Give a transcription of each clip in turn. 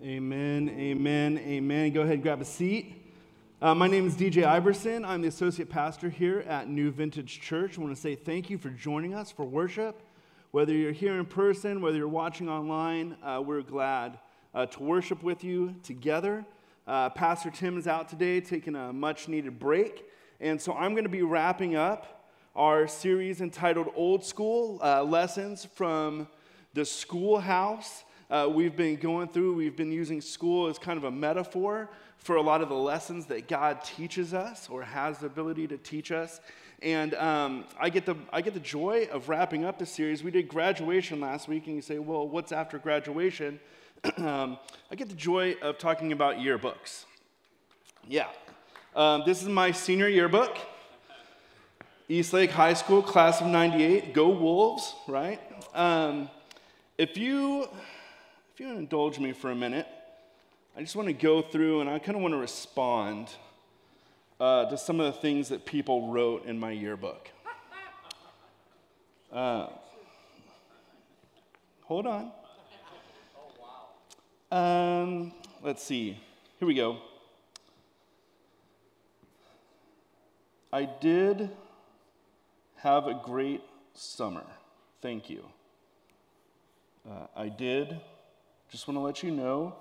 Amen, amen, amen. Go ahead grab a seat. Uh, my name is DJ Iverson. I'm the associate pastor here at New Vintage Church. I want to say thank you for joining us for worship. Whether you're here in person, whether you're watching online, uh, we're glad uh, to worship with you together. Uh, pastor Tim is out today taking a much needed break. And so I'm going to be wrapping up our series entitled Old School uh, Lessons from the Schoolhouse uh, we've been going through. We've been using school as kind of a metaphor for a lot of the lessons that God teaches us or has the ability to teach us. And um, I, get the, I get the joy of wrapping up the series. We did graduation last week, and you say, well, what's after graduation? um, I get the joy of talking about yearbooks. Yeah. Um, this is my senior yearbook. Eastlake High School, class of 98. Go Wolves, right? Um, if you if you indulge me for a minute, I just want to go through and I kind of want to respond uh, to some of the things that people wrote in my yearbook. Uh, hold on. Um, let's see. Here we go. I did have a great summer. Thank you. Uh, I did just want to let you know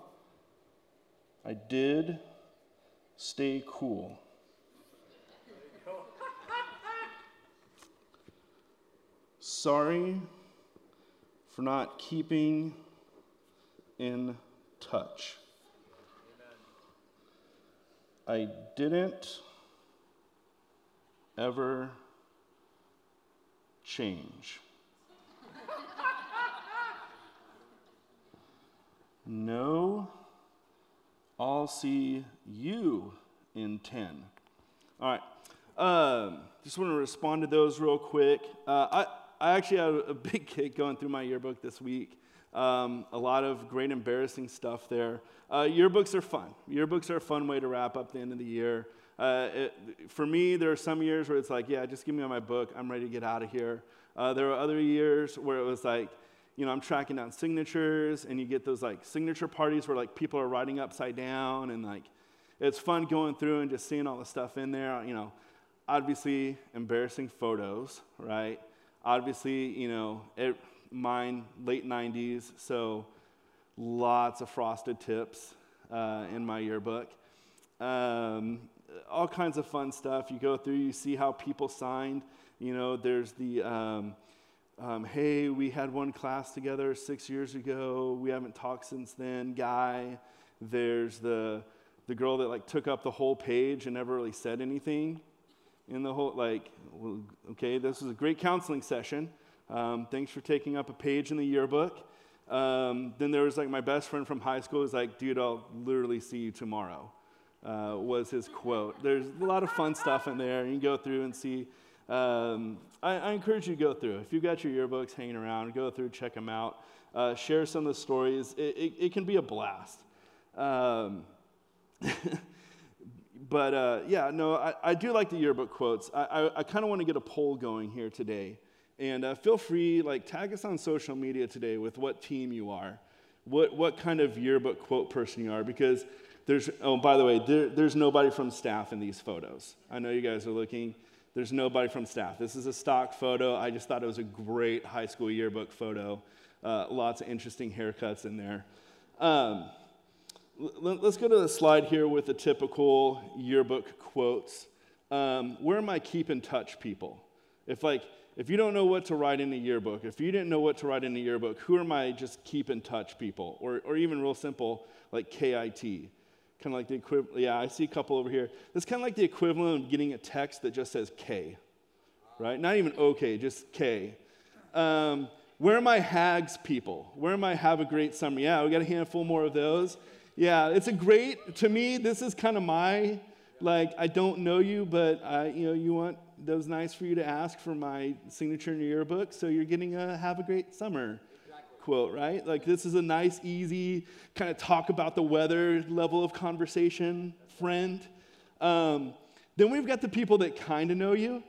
I did stay cool. Sorry for not keeping in touch. I didn't ever change. No, I'll see you in 10. All right. Um, just want to respond to those real quick. Uh, I, I actually had a big kick going through my yearbook this week. Um, a lot of great embarrassing stuff there. Uh, yearbooks are fun. Yearbooks are a fun way to wrap up the end of the year. Uh, it, for me, there are some years where it's like, yeah, just give me my book. I'm ready to get out of here. Uh, there are other years where it was like, you know, I'm tracking down signatures, and you get those like signature parties where like people are writing upside down, and like it's fun going through and just seeing all the stuff in there. You know, obviously embarrassing photos, right? Obviously, you know, it, mine late 90s, so lots of frosted tips uh, in my yearbook. Um, all kinds of fun stuff. You go through, you see how people signed. You know, there's the um, um, hey, we had one class together six years ago. We haven't talked since then. Guy, there's the the girl that like took up the whole page and never really said anything in the whole like. Well, okay, this was a great counseling session. Um, thanks for taking up a page in the yearbook. Um, then there was like my best friend from high school was like, dude, I'll literally see you tomorrow. Uh, was his quote. There's a lot of fun stuff in there. You can go through and see um, I, I, encourage you to go through. If you've got your yearbooks hanging around, go through, check them out, uh, share some of the stories. It, it, it can be a blast. Um, but uh, yeah, no, I, I, do like the yearbook quotes. I, I, I kind of want to get a poll going here today. And uh, feel free, like, tag us on social media today with what team you are, what, what kind of yearbook quote person you are, because there's, oh, by the way, there, there's nobody from staff in these photos. I know you guys are looking. There's nobody from staff. This is a stock photo. I just thought it was a great high school yearbook photo. Uh, lots of interesting haircuts in there. Um, l- let's go to the slide here with the typical yearbook quotes. Um, where am I keep in touch people? If like if you don't know what to write in a yearbook, if you didn't know what to write in a yearbook, who are my just keep in touch people? Or, or even real simple, like KIT kind of like the equivalent. Yeah, I see a couple over here. It's kind of like the equivalent of getting a text that just says K, right? Not even OK, just K. Um, where are my hags people? Where am I have a great summer? Yeah, we got a handful more of those. Yeah, it's a great, to me, this is kind of my, like, I don't know you, but I, you know, you want, that was nice for you to ask for my signature in your yearbook, so you're getting a have a great summer quote, right? Like, this is a nice, easy, kind of talk about the weather level of conversation, friend. Um, then we've got the people that kind of know you,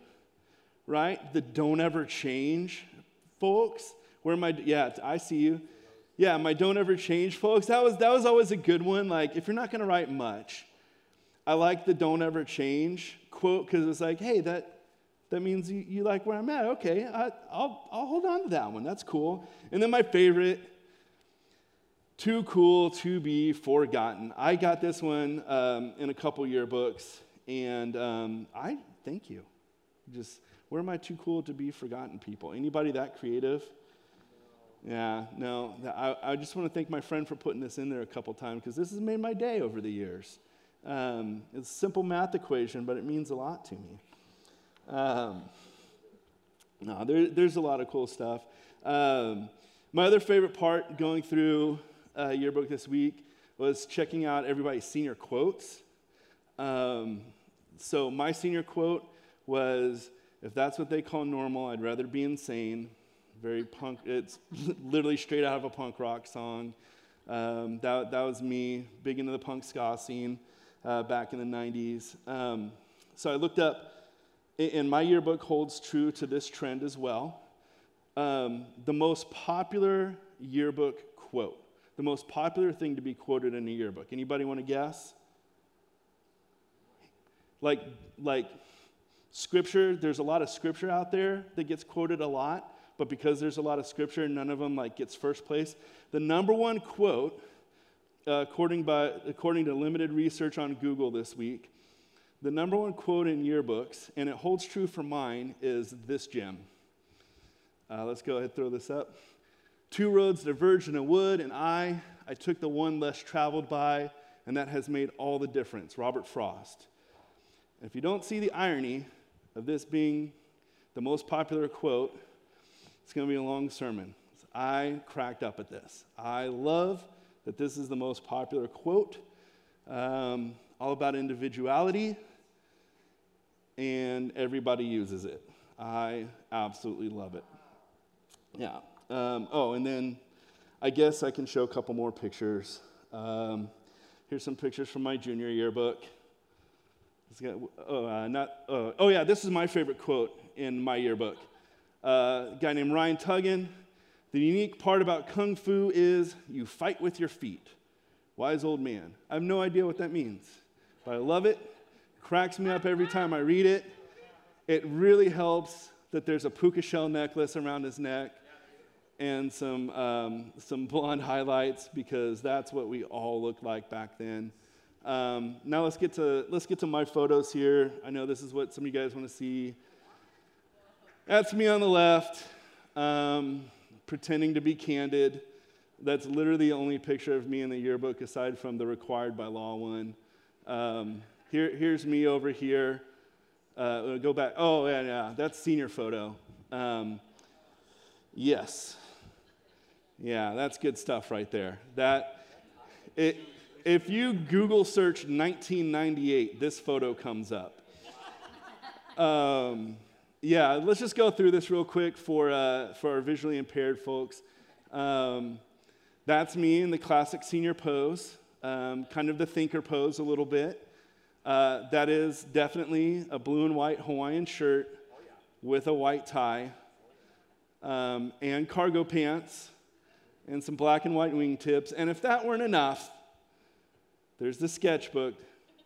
right? That don't ever change folks. Where am I? Yeah, I see you. yeah, my don't ever change, folks. That was that was always a good one. Like, if you're not going to write much, I like the don't ever change quote because it's like, hey, that that means you, you like where I'm at. Okay, I, I'll I'll hold on to that one. That's cool. And then my favorite, too cool to be forgotten. I got this one um, in a couple yearbooks, and um, I thank you. Just where am I too cool to be forgotten people? Anybody that creative? Yeah, no. I, I just want to thank my friend for putting this in there a couple times because this has made my day over the years. Um, it's a simple math equation, but it means a lot to me. Um, no, there, there's a lot of cool stuff. Um, my other favorite part going through uh, yearbook this week was checking out everybody's senior quotes. Um, so my senior quote was, "If that's what they call normal, I'd rather be insane." Very punk. It's literally straight out of a punk rock song. Um, that, that was me, big into the punk ska scene uh, back in the 90s. Um, so I looked up, and my yearbook holds true to this trend as well. Um, the most popular yearbook quote, the most popular thing to be quoted in a yearbook. Anybody want to guess? Like, like scripture, there's a lot of scripture out there that gets quoted a lot, but because there's a lot of scripture, none of them like gets first place. The number one quote uh, according, by, according to limited research on Google this week, the number one quote in yearbooks, and it holds true for mine, is this gem. Uh, let's go ahead and throw this up. Two roads diverged in a wood, and I, I took the one less traveled by, and that has made all the difference. Robert Frost. If you don't see the irony of this being the most popular quote, it's going to be a long sermon. I cracked up at this. I love that this is the most popular quote, um, all about individuality, and everybody uses it. I absolutely love it. Yeah. Um, oh, and then I guess I can show a couple more pictures. Um, here's some pictures from my junior yearbook. Got, oh, uh, not, uh, oh, yeah, this is my favorite quote in my yearbook. Uh, a guy named Ryan Tuggan the unique part about Kung Fu is you fight with your feet. Wise old man. I have no idea what that means, but I love it. Cracks me up every time I read it. It really helps that there's a puka shell necklace around his neck and some, um, some blonde highlights because that's what we all looked like back then. Um, now let's get, to, let's get to my photos here. I know this is what some of you guys want to see. That's me on the left. Um, pretending to be candid. That's literally the only picture of me in the yearbook aside from the required by law one. Um, here, here's me over here. Uh, go back. Oh, yeah, yeah. That's senior photo. Um, yes. Yeah, that's good stuff right there. That, it, if you Google search 1998, this photo comes up. Um, yeah, let's just go through this real quick for, uh, for our visually impaired folks. Um, that's me in the classic senior pose, um, kind of the thinker pose a little bit. Uh, that is definitely a blue and white Hawaiian shirt with a white tie um, and cargo pants and some black and white wingtips. And if that weren't enough, there's the sketchbook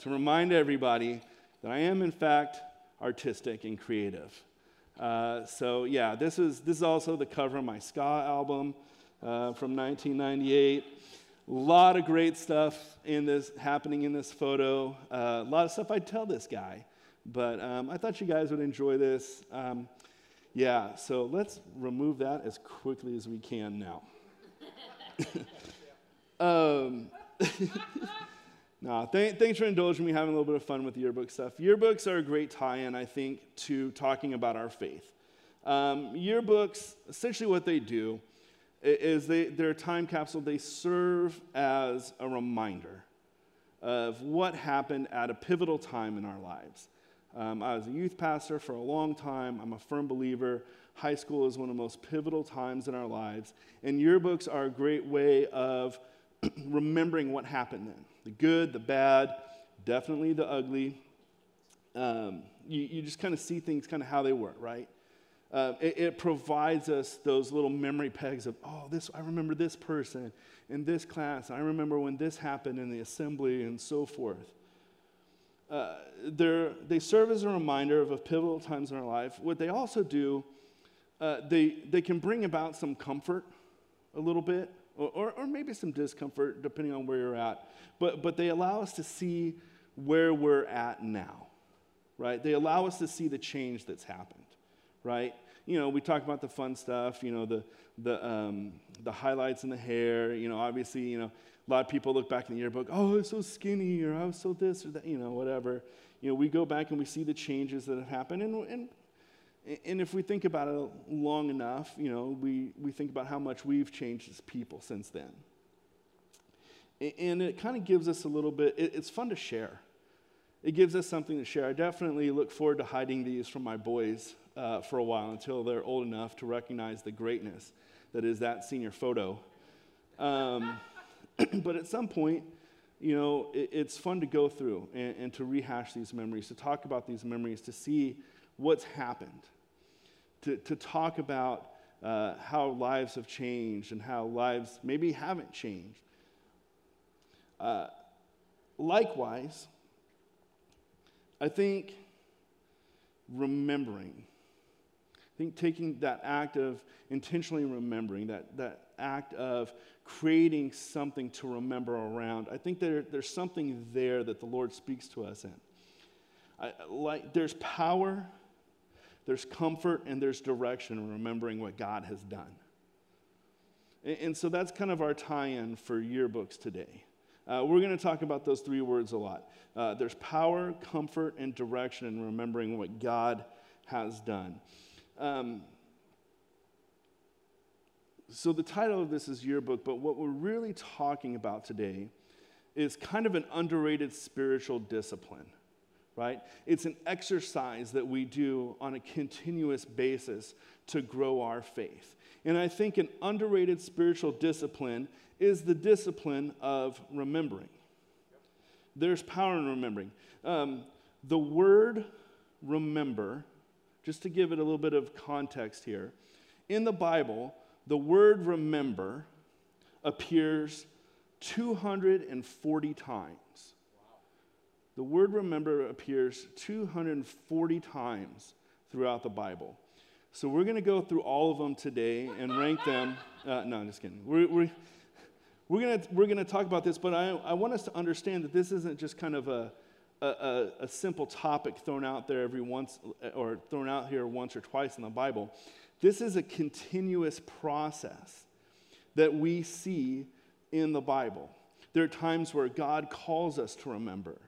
to remind everybody that I am, in fact, artistic and creative. Uh, so yeah, this is this is also the cover of my ska album uh, from 1998. A lot of great stuff in this happening in this photo. Uh, a lot of stuff I'd tell this guy, but um, I thought you guys would enjoy this. Um, yeah, so let's remove that as quickly as we can now. um, no, th- thanks for indulging me having a little bit of fun with the yearbook stuff. Yearbooks are a great tie in, I think, to talking about our faith. Um, yearbooks, essentially what they do is they, they're a time capsule. They serve as a reminder of what happened at a pivotal time in our lives. Um, I was a youth pastor for a long time. I'm a firm believer. High school is one of the most pivotal times in our lives. And yearbooks are a great way of remembering what happened then the good, the bad, definitely the ugly. Um, you, you just kind of see things kind of how they were, right? Uh, it, it, provides us those little memory pegs of, oh, this, I remember this person in this class. I remember when this happened in the assembly and so forth. Uh, they serve as a reminder of, pivotal times in our life. What they also do, uh, they, they can bring about some comfort a little bit, or, or, or maybe some discomfort, depending on where you're at. But, but they allow us to see where we're at now, right? They allow us to see the change that's happened right? You know, we talk about the fun stuff, you know, the, the, um, the highlights in the hair. You know, obviously, you know, a lot of people look back in the yearbook, oh, I was so skinny, or I was so this or that, you know, whatever. You know, we go back and we see the changes that have happened. And, and, and if we think about it long enough, you know, we, we think about how much we've changed as people since then. And it kind of gives us a little bit, it's fun to share. It gives us something to share. I definitely look forward to hiding these from my boys uh, for a while until they're old enough to recognize the greatness that is that senior photo. Um, but at some point, you know, it, it's fun to go through and, and, to rehash these memories, to talk about these memories, to see what's happened, to, to talk about uh, how lives have changed and how lives maybe haven't changed. Uh, likewise, I think remembering I think taking that act of intentionally remembering, that, that act of creating something to remember around, I think there, there's something there that the Lord speaks to us in. I, like, there's power, there's comfort, and there's direction in remembering what God has done. And, and so that's kind of our tie in for yearbooks today. Uh, we're going to talk about those three words a lot. Uh, there's power, comfort, and direction in remembering what God has done. Um, so, the title of this is Yearbook, but what we're really talking about today is kind of an underrated spiritual discipline, right? It's an exercise that we do on a continuous basis to grow our faith. And I think an underrated spiritual discipline is the discipline of remembering. There's power in remembering. Um, the word remember just to give it a little bit of context here, in the Bible, the word remember appears 240 times. The word remember appears 240 times throughout the Bible. So we're going to go through all of them today and rank them. Uh, no, I'm just kidding. We're, we're, we're going we're gonna talk about this, but I, I want us to understand that this isn't just kind of a, a, a, a, simple topic thrown out there every once or thrown out here once or twice in the Bible. This is a continuous process that we see in the Bible. There are times where God calls us to remember.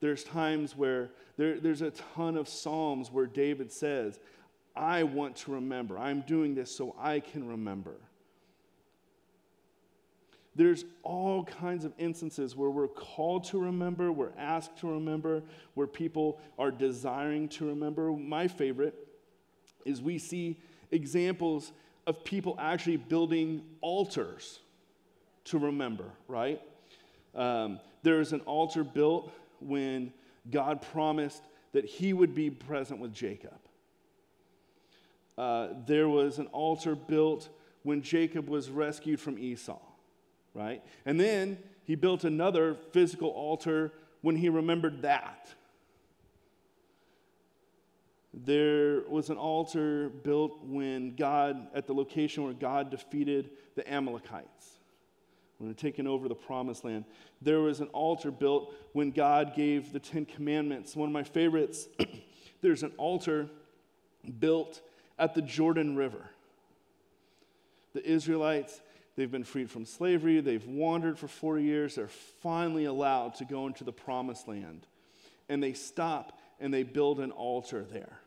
There's times where there, there's a ton of Psalms where David says, I want to remember. I'm doing this so I can remember. There's all kinds of instances where we're called to remember, we're asked to remember, where people are desiring to remember. My favorite is we see examples of people actually building altars to remember, right? Um, there is an altar built when God promised that he would be present with Jacob. Uh, there was an altar built when Jacob was rescued from Esau right? And then he built another physical altar when he remembered that. There was an altar built when God, at the location where God defeated the Amalekites, when they're taken over the promised land. There was an altar built when God gave the Ten Commandments. One of my favorites, there's an altar built at the Jordan River. The Israelites They've been freed from slavery. They've wandered for 40 years. They're finally allowed to go into the promised land. And they stop and they build an altar there.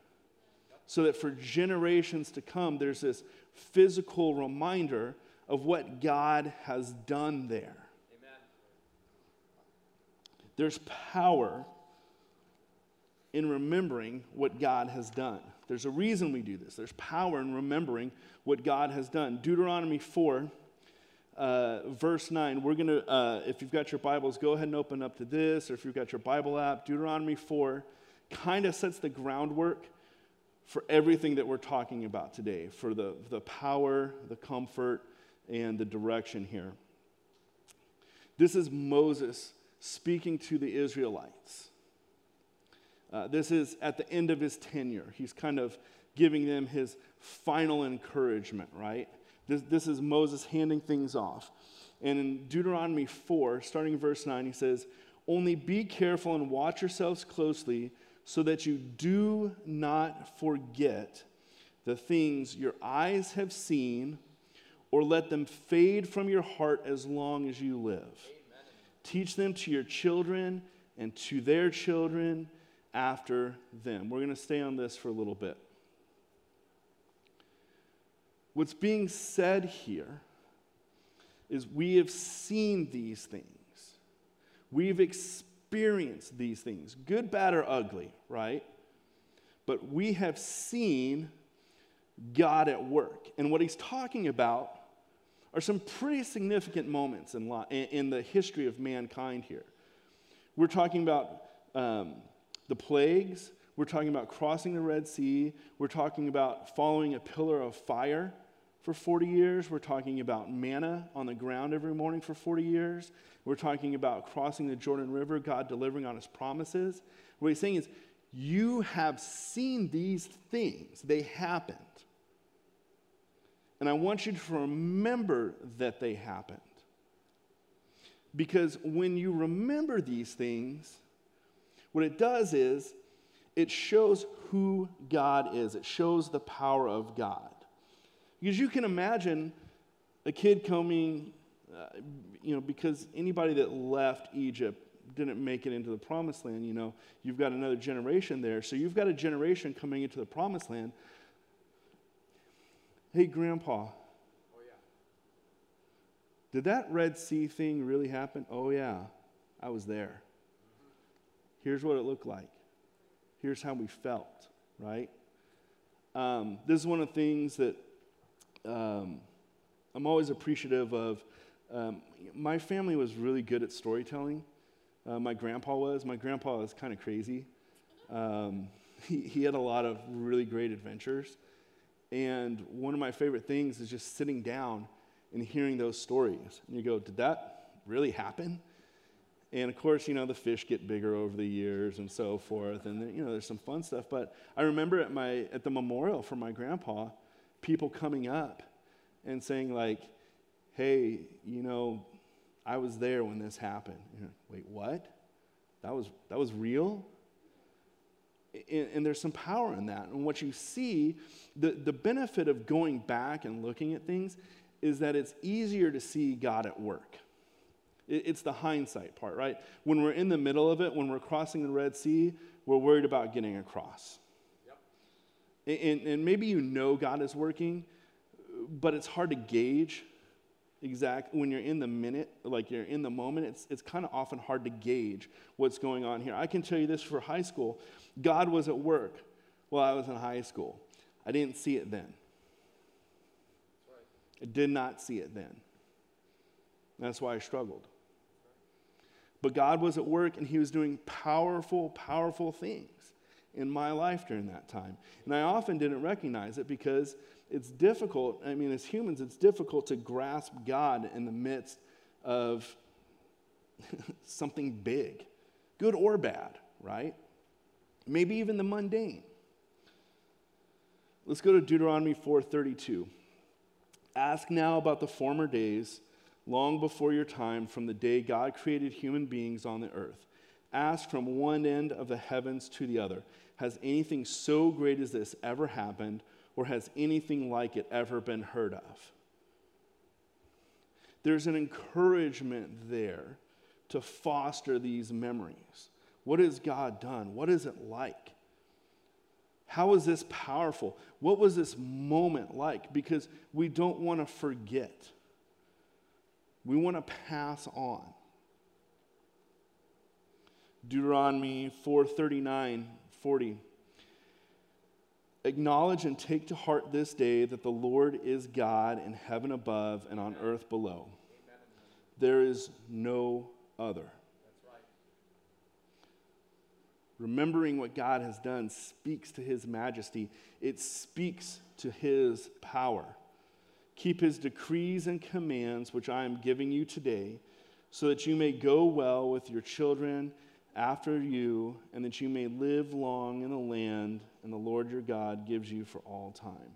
So that for generations to come, there's this physical reminder of what God has done there. Amen. There's power in remembering what God has done. There's a reason we do this. There's power in remembering what God has done. Deuteronomy 4 uh, verse 9. We're going to, uh, if you've got your Bibles, go ahead and open up to this, or if you've got your Bible app, Deuteronomy 4 kind of sets the groundwork for everything that we're talking about today, for the, the power, the comfort, and the direction here. This is Moses speaking to the Israelites. Uh, this is at the end of his tenure. He's kind of giving them his final encouragement, right? This, this is Moses handing things off. And in Deuteronomy 4, starting in verse 9, he says, Only be careful and watch yourselves closely so that you do not forget the things your eyes have seen or let them fade from your heart as long as you live. Amen. Teach them to your children and to their children after them. We're going to stay on this for a little bit. What's being said here is we have seen these things. We've experienced these things, good, bad, or ugly, right? But we have seen God at work. And what he's talking about are some pretty significant moments in, in the history of mankind here. We're talking about um, the plagues, we're talking about crossing the Red Sea, we're talking about following a pillar of fire for 40 years. We're talking about manna on the ground every morning for 40 years. We're talking about crossing the Jordan River, God delivering on his promises. What he's saying is, you have seen these things, they happened. And I want you to remember that they happened. Because when you remember these things, what it does is it shows who God is, it shows the power of God. Because you can imagine a kid coming, uh, you know, because anybody that left Egypt didn't make it into the promised land, you know, you've got another generation there. So you've got a generation coming into the promised land. Hey, Grandpa. Oh, yeah. Did that Red Sea thing really happen? Oh, yeah. I was there. Mm-hmm. Here's what it looked like. Here's how we felt, right? Um, this is one of the things that um, I'm always appreciative of. Um, my family was really good at storytelling. Uh, my grandpa was. My grandpa was kind of crazy. Um, he, he had a lot of really great adventures. And one of my favorite things is just sitting down and hearing those stories. And you go, did that really happen? And of course, you know, the fish get bigger over the years and so forth. And, you know, there's some fun stuff. But I remember at, my, at the memorial for my grandpa, people coming up and saying, like, hey, you know, I was there when this happened. Wait, what? That was, that was real? And, and, there's some power in that. And what you see, the, the benefit of going back and looking at things is that it's easier to see God at work. It, it's the hindsight part, right? When we're in the middle of it, when we're crossing the Red Sea, we're worried about getting across. And, and maybe you know God is working, but it's hard to gauge exact when you're in the minute like you're in the moment it's, it's kind of often hard to gauge what's going on here. I can tell you this for high school god was at work while i was in high school. I didn't see it then. I did not see it then. That's why i struggled. But god was at work and he was doing powerful powerful things in my life during that time. And I often didn't recognize it because it's difficult. I mean, as humans, it's difficult to grasp God in the midst of something big, good or bad, right? Maybe even the mundane. Let's go to Deuteronomy 4:32. Ask now about the former days, long before your time, from the day God created human beings on the earth. Ask from one end of the heavens to the other has anything so great as this ever happened, or has anything like it ever been heard of? There's an encouragement there to foster these memories. What has God done? What is it like? How is this powerful? What was this moment like? Because we don't want to forget. We want to pass on. Deuteronomy 439 40. Acknowledge and take to heart this day that the Lord is God in heaven above and on earth below. There is no other. Remembering what God has done speaks to his majesty, it speaks to his power. Keep his decrees and commands, which I am giving you today, so that you may go well with your children after you, and that you may live long in the land and the Lord your God gives you for all time.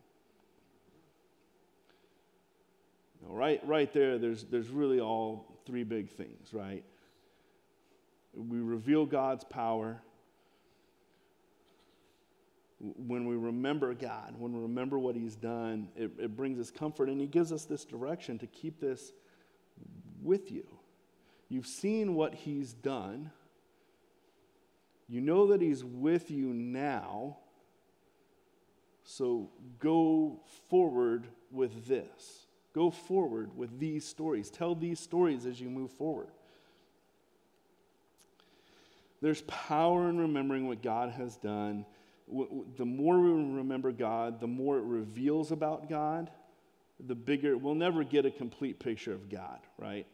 Now, right, right there, there's, there's really all three big things, right? We reveal God's power. When we remember God, when we remember what He's done, it, it brings us comfort and He gives us this direction to keep this with you. You've seen what He's done, you know that He's with you now, so go forward with this. Go forward with these stories. Tell these stories as you move forward. There's power in remembering what God has done. The more we remember God, the more it reveals about God, the bigger, we'll never get a complete picture of God, right?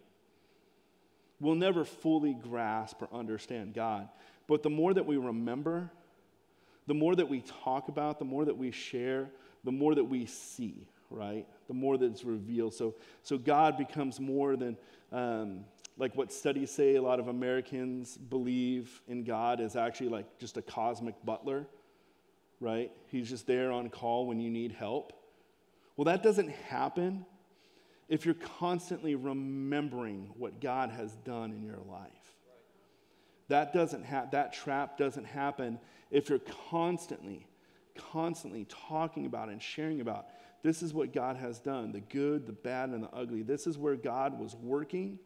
We'll never fully grasp or understand God. But the more that we remember, the more that we talk about, the more that we share, the more that we see, right? The more that it's revealed. So, so God becomes more than, um, like what studies say, a lot of Americans believe in God is actually like just a cosmic butler, right? He's just there on call when you need help. Well, that doesn't happen if you're constantly remembering what God has done in your life. That doesn't ha- that trap doesn't happen if you're constantly, constantly talking about and sharing about this is what God has done the good, the bad, and the ugly. This is where God was working.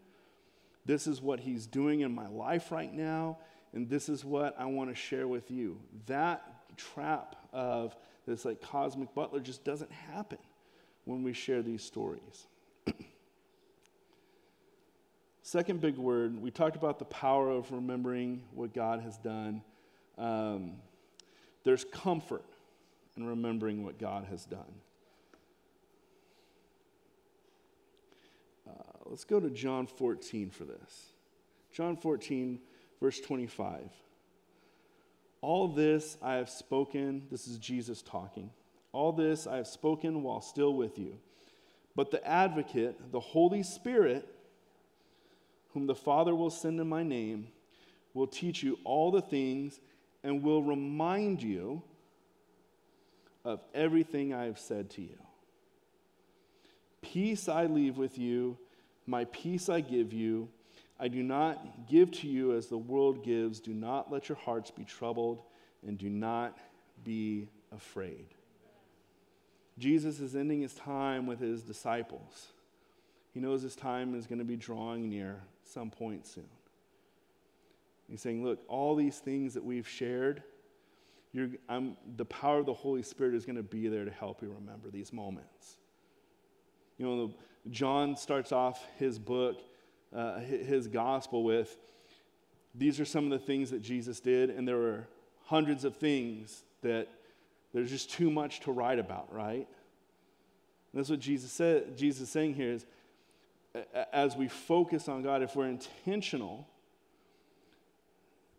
This is what He's doing in my life right now. And this is what I want to share with you. That trap of this like cosmic butler just doesn't happen when we share these stories. Second big word, we talked about the power of remembering what God has done. Um, there's comfort in remembering what God has done. let's go to John 14 for this. John 14, verse 25. All this I have spoken, this is Jesus talking. All this I have spoken while still with you. But the advocate, the Holy Spirit, whom the Father will send in my name, will teach you all the things and will remind you of everything I have said to you. Peace I leave with you my peace I give you. I do not give to you as the world gives. Do not let your hearts be troubled, and do not be afraid. Jesus is ending his time with his disciples. He knows his time is going to be drawing near some point soon. He's saying, Look, all these things that we've shared, the power of the Holy Spirit is going to be there to help you remember these moments. You know, John starts off his book, uh, his gospel, with these are some of the things that Jesus did, and there were hundreds of things that there's just too much to write about, right? And that's what Jesus said. Jesus is saying here is, as we focus on God, if we're intentional,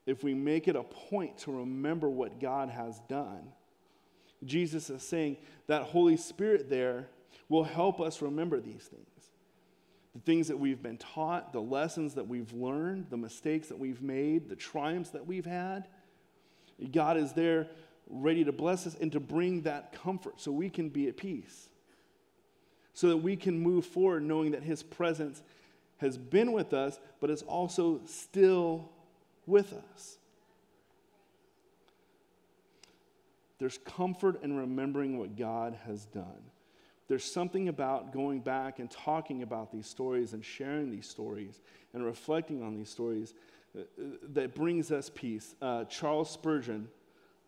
if we make it a point to remember what God has done, Jesus is saying that Holy Spirit there will help us remember these things. The things that we've been taught, the lessons that we've learned, the mistakes that we've made, the triumphs that we've had. God is there ready to bless us and to bring that comfort so we can be at peace. So that we can move forward knowing that His presence has been with us, but is also still with us. There's comfort in remembering what God has done there's something about going back and talking about these stories and sharing these stories and reflecting on these stories uh, that brings us peace. Uh, Charles Spurgeon,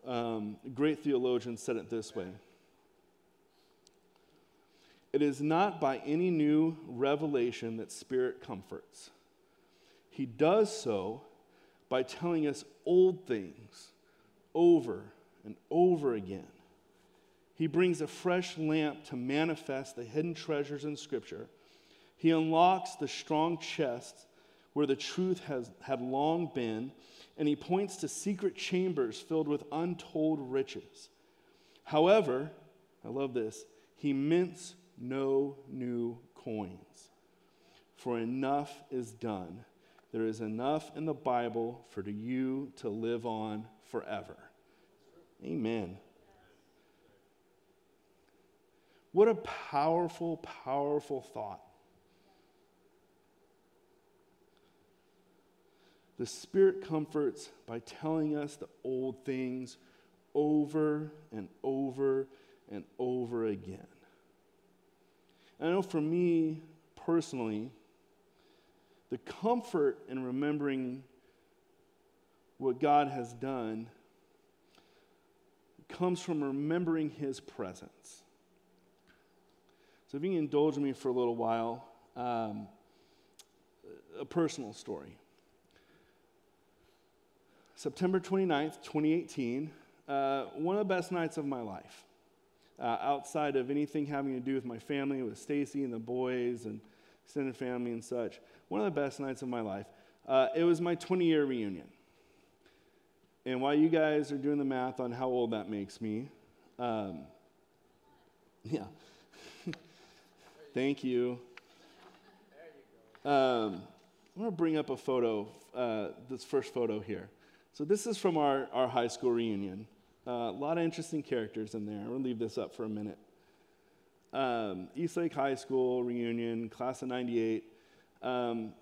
um, great theologian, said it this way It is not by any new revelation that Spirit comforts, He does so by telling us old things over and over again he brings a fresh lamp to manifest the hidden treasures in Scripture. He unlocks the strong chests where the truth has, had long been, and he points to secret chambers filled with untold riches. However, I love this, he mints no new coins, for enough is done. There is enough in the Bible for you to live on forever. Amen. What a powerful, powerful thought. The Spirit comforts by telling us the old things over and over and over again. I know for me personally, the comfort in remembering what God has done comes from remembering His presence. So, if you can indulge me for a little while, um, a personal story. September 29th, 2018, uh, one of the best nights of my life. Uh, outside of anything having to do with my family, with Stacy and the boys and extended family and such, one of the best nights of my life. Uh, it was my 20 year reunion. And while you guys are doing the math on how old that makes me, um, yeah. Thank you. Um, I'm going to bring up a photo, uh, this first photo here. So this is from our, our high school reunion. Uh, a lot of interesting characters in there. To leave this up for a minute. Um, Eastlake High School reunion, class of 98. Um,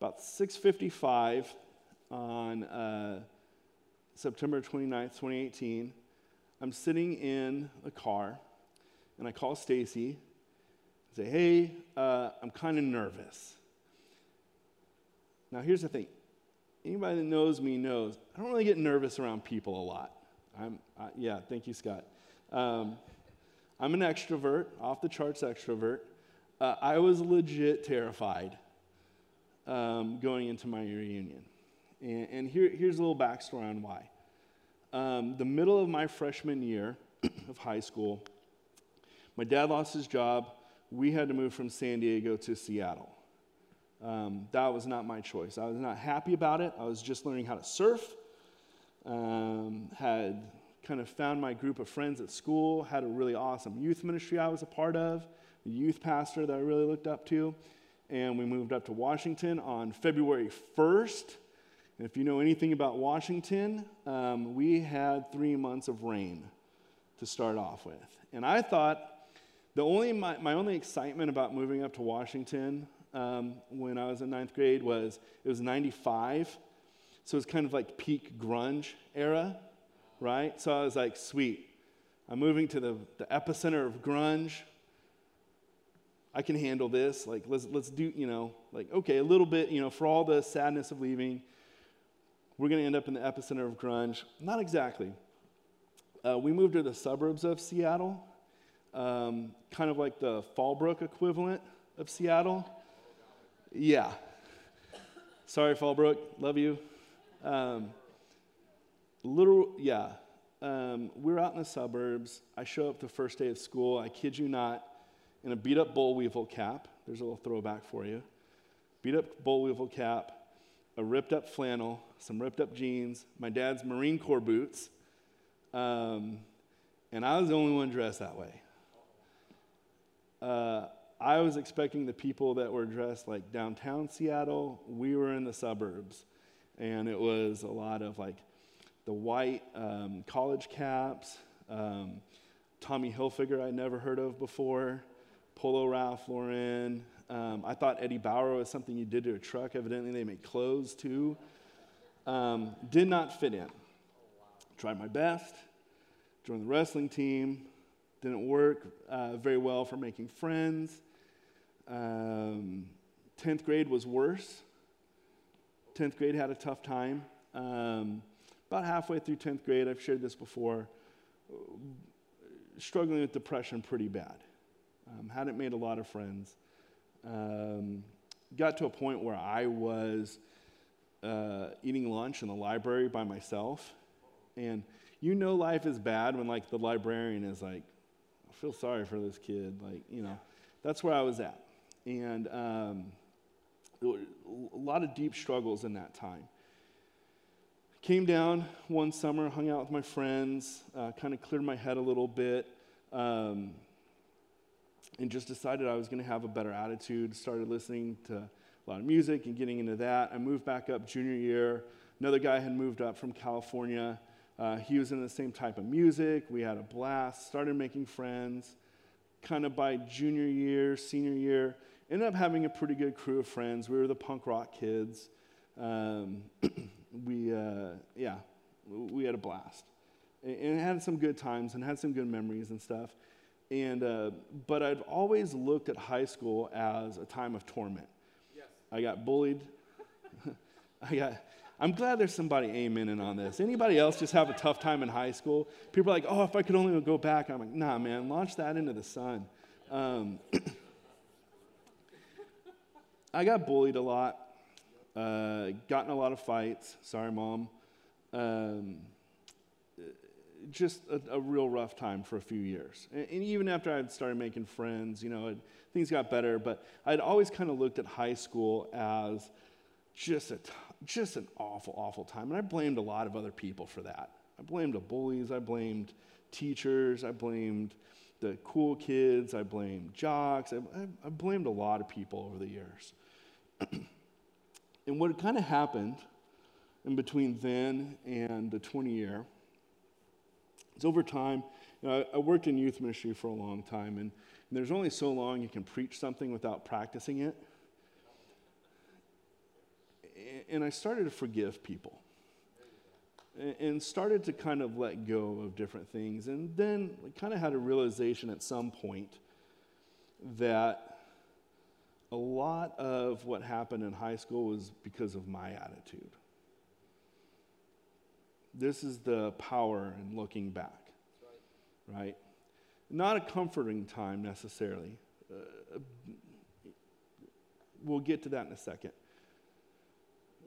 about 6.55 on uh, September 29th, 2018, I'm sitting in a car, and I call Stacy and say, hey, uh, I'm kind of nervous. Now, here's the thing anybody that knows me knows I don't really get nervous around people a lot. I'm, I, yeah, thank you, Scott. Um, I'm an extrovert, off the charts extrovert. Uh, I was legit terrified um, going into my reunion. And, and here, here's a little backstory on why. Um, the middle of my freshman year of high school, my dad lost his job. We had to move from San Diego to Seattle. Um, that was not my choice. I was not happy about it. I was just learning how to surf. Um, had kind of found my group of friends at school, had a really awesome youth ministry I was a part of, a youth pastor that I really looked up to. And we moved up to Washington on February 1st. And if you know anything about Washington, um, we had three months of rain to start off with. And I thought the only, my, my only excitement about moving up to Washington um, when I was in ninth grade was it was 95. So it was kind of like peak grunge era, right? So I was like, sweet. I'm moving to the, the epicenter of grunge. I can handle this. Like, let's, let's do, you know, like, okay, a little bit, you know, for all the sadness of leaving, we're going to end up in the epicenter of grunge. Not exactly. Uh, we moved to the suburbs of Seattle, um, kind of like the Fallbrook equivalent of Seattle. Yeah. Sorry, Fallbrook. Love you. Um, little, yeah. Um, we're out in the suburbs. I show up the first day of school. I kid you not, in a beat up boll weevil cap. There's a little throwback for you. Beat up boll weevil cap, a ripped up flannel, some ripped up jeans, my dad's Marine Corps boots, um, and I was the only one dressed that way. Uh, I was expecting the people that were dressed like downtown Seattle. We were in the suburbs, and it was a lot of like the white um, college caps, um, Tommy Hilfiger I'd never heard of before, Polo Ralph Lauren. Um, I thought Eddie Bauer was something you did to a truck. Evidently, they make clothes too. Um, did not fit in. Tried my best. Joined the wrestling team. Didn't work uh, very well for making friends. Um, 10th grade was worse. 10th grade had a tough time. Um, about halfway through 10th grade, I've shared this before, struggling with depression pretty bad. Um, hadn't made a lot of friends. Um, got to a point where I was uh, eating lunch in the library by myself. And you know life is bad when like the librarian is like, I feel sorry for this kid. Like, you know, that's where I was at. And um, a lot of deep struggles in that time. Came down one summer, hung out with my friends, uh, kind of cleared my head a little bit, um, and just decided I was going to have a better attitude. Started listening to a lot of music and getting into that. I moved back up junior year. Another guy had moved up from California. Uh, he was in the same type of music. We had a blast, started making friends. Kind of by junior year, senior year, ended up having a pretty good crew of friends. We were the punk rock kids. Um, we, uh, yeah, we had a blast. And had some good times and had some good memories and stuff. And, uh, but I've always looked at high school as a time of torment. Yes. I got bullied. I got, I'm glad there's somebody amening on this. Anybody else just have a tough time in high school? People are like, oh, if I could only go back. I'm like, nah, man, launch that into the sun. Um, I got bullied a lot, uh, got in a lot of fights. Sorry, mom. Um, just a, a, real rough time for a few years. And, and even after I'd started making friends, you know, it, things got better. But I'd always kind of looked at high school as just a t- just an awful, awful time. And I blamed a lot of other people for that. I blamed the bullies, I blamed teachers, I blamed the cool kids, I blamed jocks, I, I, I blamed a lot of people over the years. and what kind of happened in between then and the 20 year is over time, you know, I, I, worked in youth ministry for a long time, and, and there's only so long you can preach something without practicing it and I started to forgive people and started to kind of let go of different things. And then kind of had a realization at some point that a lot of what happened in high school was because of my attitude. This is the power in looking back, right? right? Not a comforting time necessarily. Uh, we'll get to that in a second.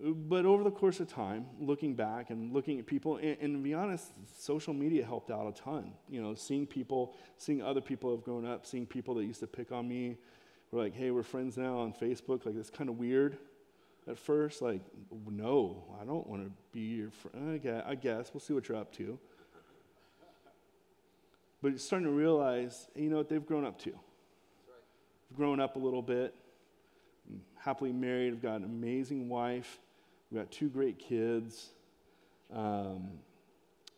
But over the course of time, looking back and looking at people, and, and, to be honest, social media helped out a ton. You know, seeing people, seeing other people have grown up, seeing people that used to pick on me, were like, hey, we're friends now on Facebook. Like, it's kind of weird at first. Like, no, I don't want to be your friend. I guess, we'll see what you're up to. But you're starting to realize, you know what, they've grown up too. Right. Grown up a little bit. I'm happily married. I've got an amazing wife We've got two great kids. Um,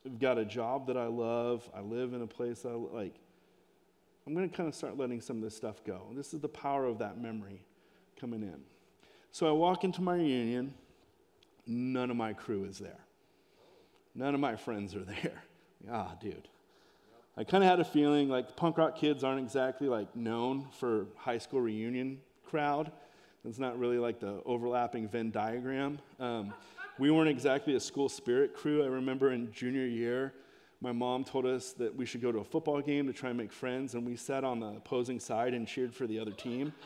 we've got a job that I love. I live in a place I like. I'm going to kind of start letting some of this stuff go. This is the power of that memory coming in. So I walk into my reunion. None of my crew is there. None of my friends are there. Ah, dude. I kind of had a feeling like punk rock kids aren't exactly like known for high school reunion crowd. It's not really like the overlapping Venn diagram. Um, we weren't exactly a school spirit crew. I remember in junior year, my mom told us that we should go to a football game to try and make friends, and we sat on the opposing side and cheered for the other team.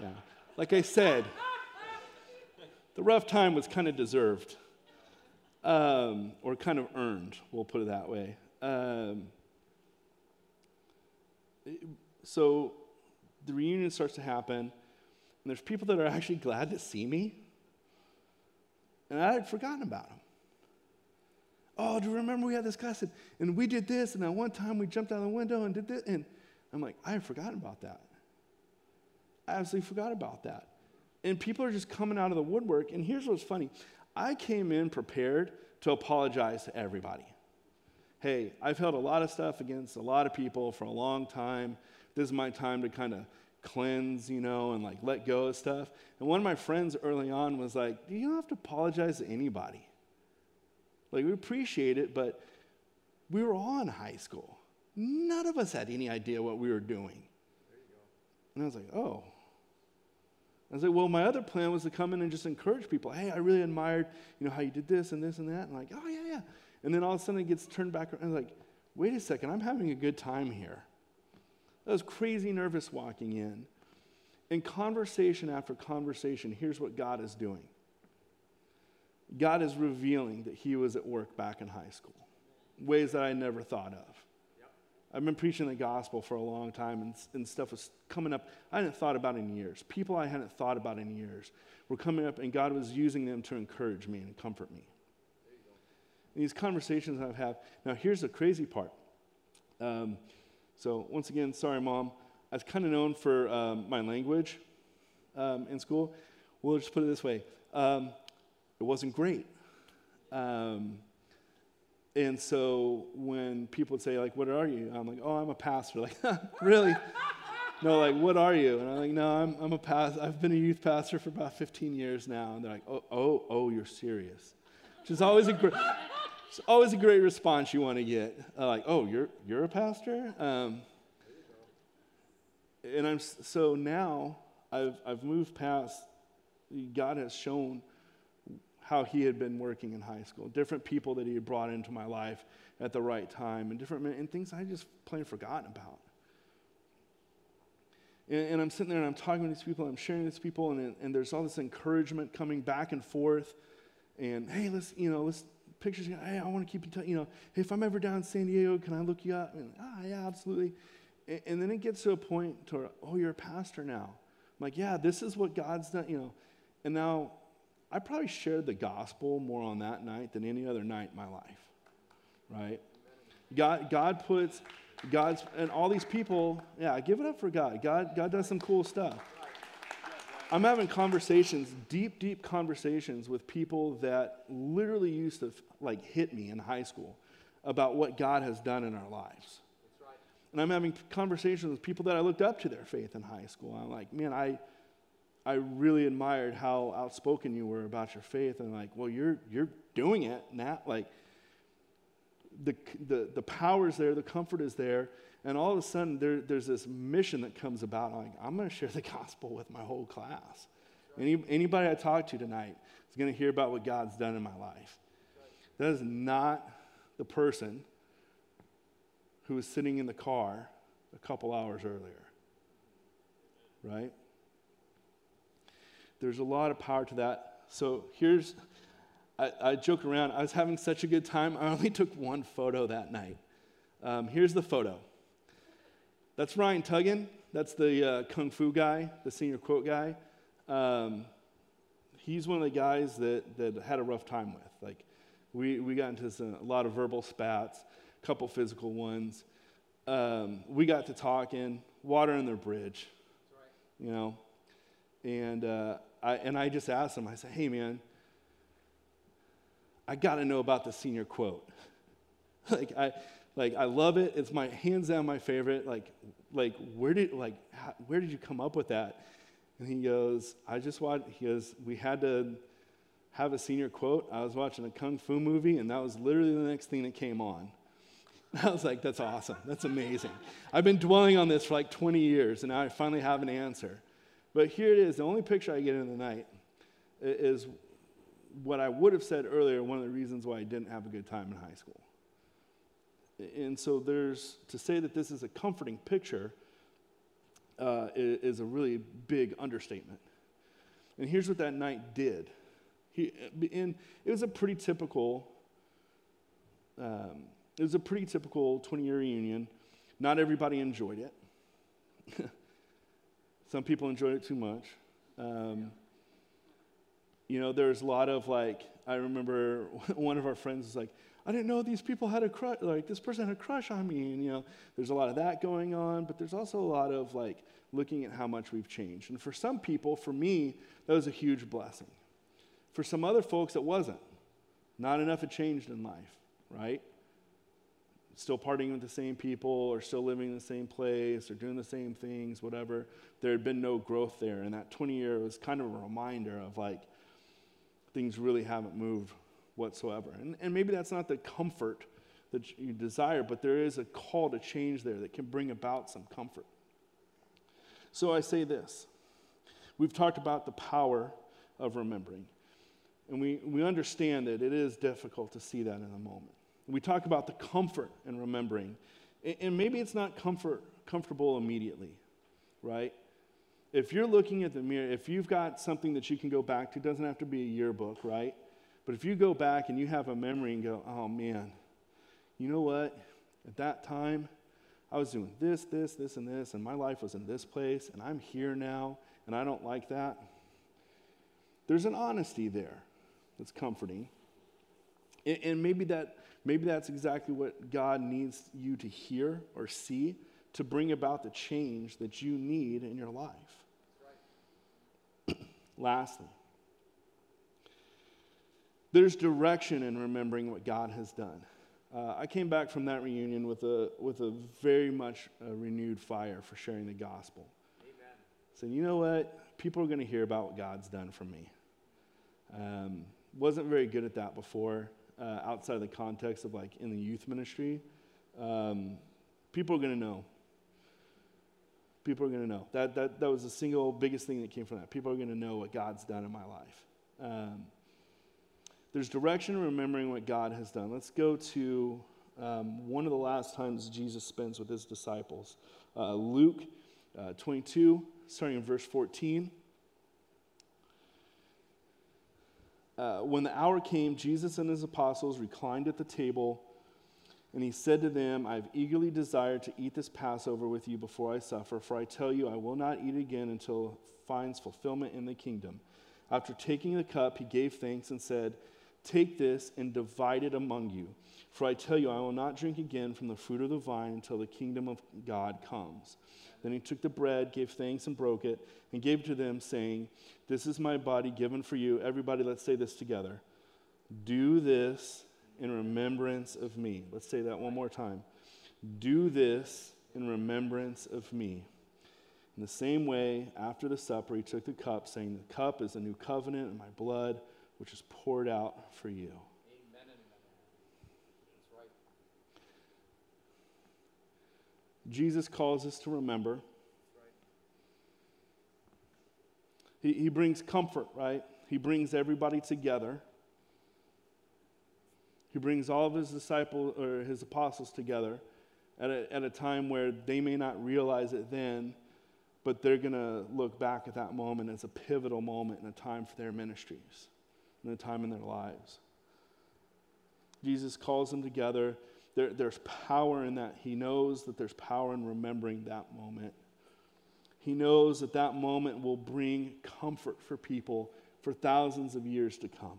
Yeah. Like I said, the rough time was kind of deserved, um, or kind of earned, we'll put it that way. Um, so the reunion starts to happen. And there's people that are actually glad to see me. And I had forgotten about them. Oh, do you remember we had this class and, and we did this, and at one time we jumped out of the window and did this? And I'm like, I had forgotten about that. I absolutely forgot about that. And people are just coming out of the woodwork. And here's what's funny I came in prepared to apologize to everybody. Hey, I've held a lot of stuff against a lot of people for a long time. This is my time to kind of cleanse, you know, and like let go of stuff. And one of my friends early on was like, You don't have to apologize to anybody. Like, we appreciate it, but we were all in high school. None of us had any idea what we were doing. And I was like, Oh. I was like, well, my other plan was to come in and just encourage people. Hey, I really admired, you know, how you did this and this and that. And like, oh yeah, yeah. And then all of a sudden it gets turned back around. Like, wait a second, I'm having a good time here. I was crazy nervous walking in. In conversation after conversation, here's what God is doing God is revealing that He was at work back in high school, ways that I never thought of. I've been preaching the gospel for a long time, and, and stuff was coming up I hadn't thought about in years. People I hadn't thought about in years were coming up, and God was using them to encourage me and comfort me. these conversations I've had. Now, here's the crazy part. Um, so, once again, sorry, mom. I was kind of known for um, my language um, in school. We'll just put it this way um, it wasn't great. Um, and so when people would say, like, what are you? I'm like, oh, I'm a pastor. Like, really? no, like, what are you? And I'm like, no, I'm, I'm a pastor. I've been a youth pastor for about 15 years now. And they're like, oh, oh, oh, you're serious. Which is always a great, it's always a great response you want to get. Uh, like, oh, you're, you're a pastor? Um, and I'm, so now I've, I've moved past, God has shown how he had been working in high school, different people that he had brought into my life at the right time, and different and things I just plain forgotten about. And, I'm sitting there and I'm talking with these people, I'm sharing with these people, and, and there's all this encouragement coming back and forth. And hey, let's, you know, let's pictures. Hey, I want to keep in touch. You know, hey, if I'm ever down in San Diego, can I look you up? And ah, yeah, absolutely. And, and then it gets to a point to, oh, you're a pastor now. I'm like, yeah, this is what God's done, you know. And now I probably shared the gospel more on that night than any other night in my life, right? God, God puts, God's, and all these people, yeah, give it up for God. God, God does some cool stuff. I'm having conversations, deep, deep conversations with people that literally used to like hit me in high school about what God has done in our lives. And I'm having conversations with people that I looked up to their faith in high school. I'm like, man, I, I really admired how outspoken you were about your faith, and like, well, you're you're doing it now. Like, the the the power is there, the comfort is there, and all of a sudden there, there's this mission that comes about. Like, I'm going to share the gospel with my whole class. Any, anybody I talk to tonight is going to hear about what God's done in my life. That is not the person who was sitting in the car a couple hours earlier, right? There's a lot of power to that. So here's, I, I joke around. I was having such a good time. I only took one photo that night. Um, here's the photo. That's Ryan Tuggan. That's the uh, kung fu guy, the senior quote guy. Um, he's one of the guys that, that had a rough time with. Like, we, we got into some, a lot of verbal spats, a couple physical ones. Um, we got to talking, water in their bridge, right. you know. And uh, I, and I just asked him, I said, hey, man, I got to know about the senior quote. like, I, like, I love it. It's my hands down my favorite. Like, like where did, like, how, where did you come up with that? And he goes, I just watched, he goes, we had to have a senior quote. I was watching a kung fu movie, and that was literally the next thing that came on. I was like, that's awesome. That's amazing. I've been dwelling on this for like 20 years, and now I finally have an answer. But here it is. The only picture I get in the night is what I would have said earlier, one of the reasons why I didn't have a good time in high school. And so there's, to say that this is a comforting picture uh, is a really big understatement. And here's what that night did. He, and it was a pretty typical, um, it was a pretty typical 20 year reunion. Not everybody enjoyed it. Some people enjoyed it too much. Um, you know, there's a lot of like, I remember one of our friends was like, I didn't know these people had a crush, like this person had a crush on me. And, you know, there's a lot of that going on, but there's also a lot of like looking at how much we've changed. And for some people, for me, that was a huge blessing. For some other folks, it wasn't. Not enough had changed in life, right? still partying with the same people or still living in the same place or doing the same things, whatever. There had been no growth there. And that 20 year was kind of a reminder of like, things really haven't moved whatsoever. And, and maybe that's not the comfort that you desire, but there is a call to change there that can bring about some comfort. So I say this we've talked about the power of remembering. And we, we understand that it is difficult to see that in a moment. We talk about the comfort in remembering. And maybe it's not comfort, comfortable immediately, right? If you're looking at the mirror, if you've got something that you can go back to, it doesn't have to be a yearbook, right? But if you go back and you have a memory and go, oh man, you know what? At that time, I was doing this, this, this, and this, and my life was in this place, and I'm here now, and I don't like that. There's an honesty there that's comforting. And, maybe, that, maybe that's exactly what God needs you to hear or see to bring about the change that you need in your life. Right. Lastly, there's direction in remembering what God has done. Uh, I came back from that reunion with a, with a very much a renewed fire for sharing the gospel. Amen. Saying, you know what? People are going to hear about what God's done for me. Um, wasn't very good at that before, uh, outside of the context of like in the youth ministry. Um, people are going to know. People are going to know. That, that, that was the single biggest thing that came from that. People are going to know what God's done in my life. Um, there's direction in remembering what God has done. Let's go to um, one of the last times Jesus spends with his disciples. Uh, Luke uh, 22, starting in verse 14. Uh, when the hour came, Jesus and his apostles reclined at the table, and he said to them, I have eagerly desired to eat this Passover with you before I suffer, for I tell you, I will not eat again until it finds fulfillment in the kingdom. After taking the cup, he gave thanks and said, Take this and divide it among you. For I tell you, I will not drink again from the fruit of the vine until the kingdom of God comes. Then he took the bread, gave thanks, and broke it, and gave it to them, saying, This is my body given for you. Everybody, let's say this together. Do this in remembrance of me. Let's say that one more time. Do this in remembrance of me. In the same way, after the supper, he took the cup, saying, The cup is a new covenant in my blood which is poured out for you. Amen right. Jesus calls us to remember. He, he brings comfort, right? He brings everybody together. He brings all of his disciples or his apostles together at a, at a time where they may not realize it then, but they're going to look back at that moment as a pivotal moment in a time for their ministries in a time in their lives. Jesus calls them together. There, there's power in that. He knows that there's power in remembering that moment. He knows that that moment will bring comfort for people for thousands of years to come.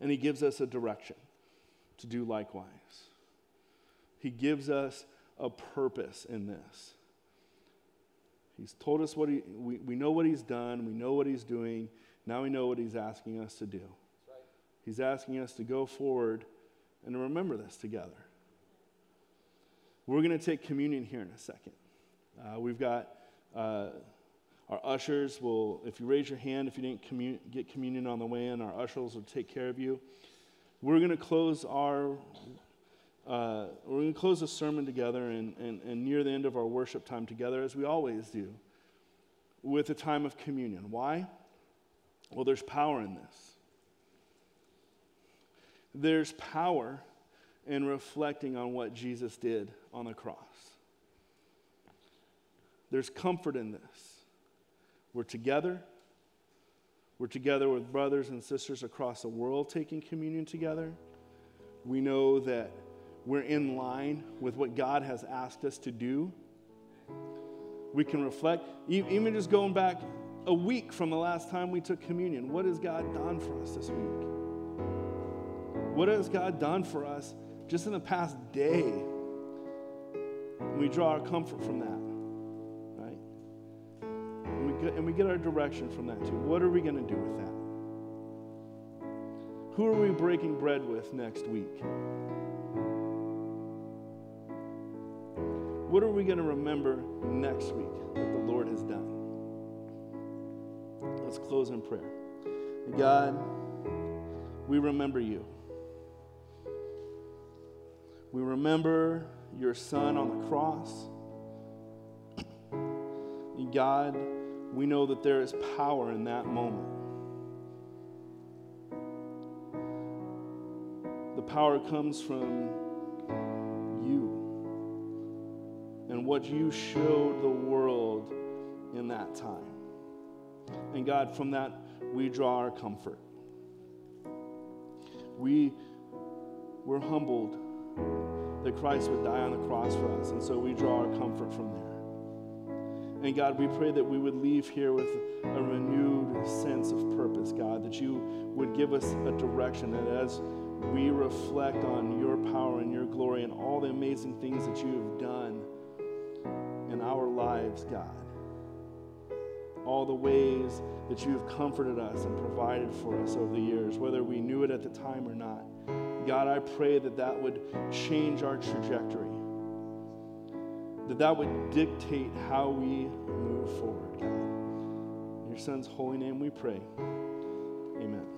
And He gives us a direction to do likewise. He gives us a purpose in this. He's told us what he, we, we know what He's done, we know what He's doing. Now we know what he's asking us to do. He's asking us to go forward and to remember this together. We're going to take communion here in a second. Uh, we've got uh, our ushers will, if you raise your hand, if you didn't commun- get communion on the way in, our ushers will take care of you. We're going to close our, uh, we're going to close the sermon together and, and, and near the end of our worship time together, as we always do, with a time of communion. Why? Well, there's power in this. There's power in reflecting on what Jesus did on the cross. There's comfort in this. We're together. We're together with brothers and sisters across the world taking communion together. We know that we're in line with what God has asked us to do. We can reflect, even just going back a week from the last time we took communion. What has God done for us this week? What has God done for us just in the past day? we draw our comfort from that, right? And we, get, and we get our direction from that too. What are we going to do with that? Who are we breaking bread with next week? What are we going to remember next week that the Lord has done? Let's close in prayer. God, we remember you. We remember your son on the cross. God, we know that there is power in that moment. The power comes from you and what you showed the world in that time. And God, from that, we draw our comfort. We, we're humbled that Christ would die on the cross for us. And so we draw our comfort from there. And God, we pray that we would leave here with a renewed sense of purpose, God, that you would give us a direction, that as we reflect on your power and your glory and all the amazing things that you have done in our lives, God, all the ways that you have comforted us and provided for us over the years, whether we knew it at the time or not. God, I pray that that would change our trajectory that that would dictate how we move forward, God. In your son's holy name we pray. Amen.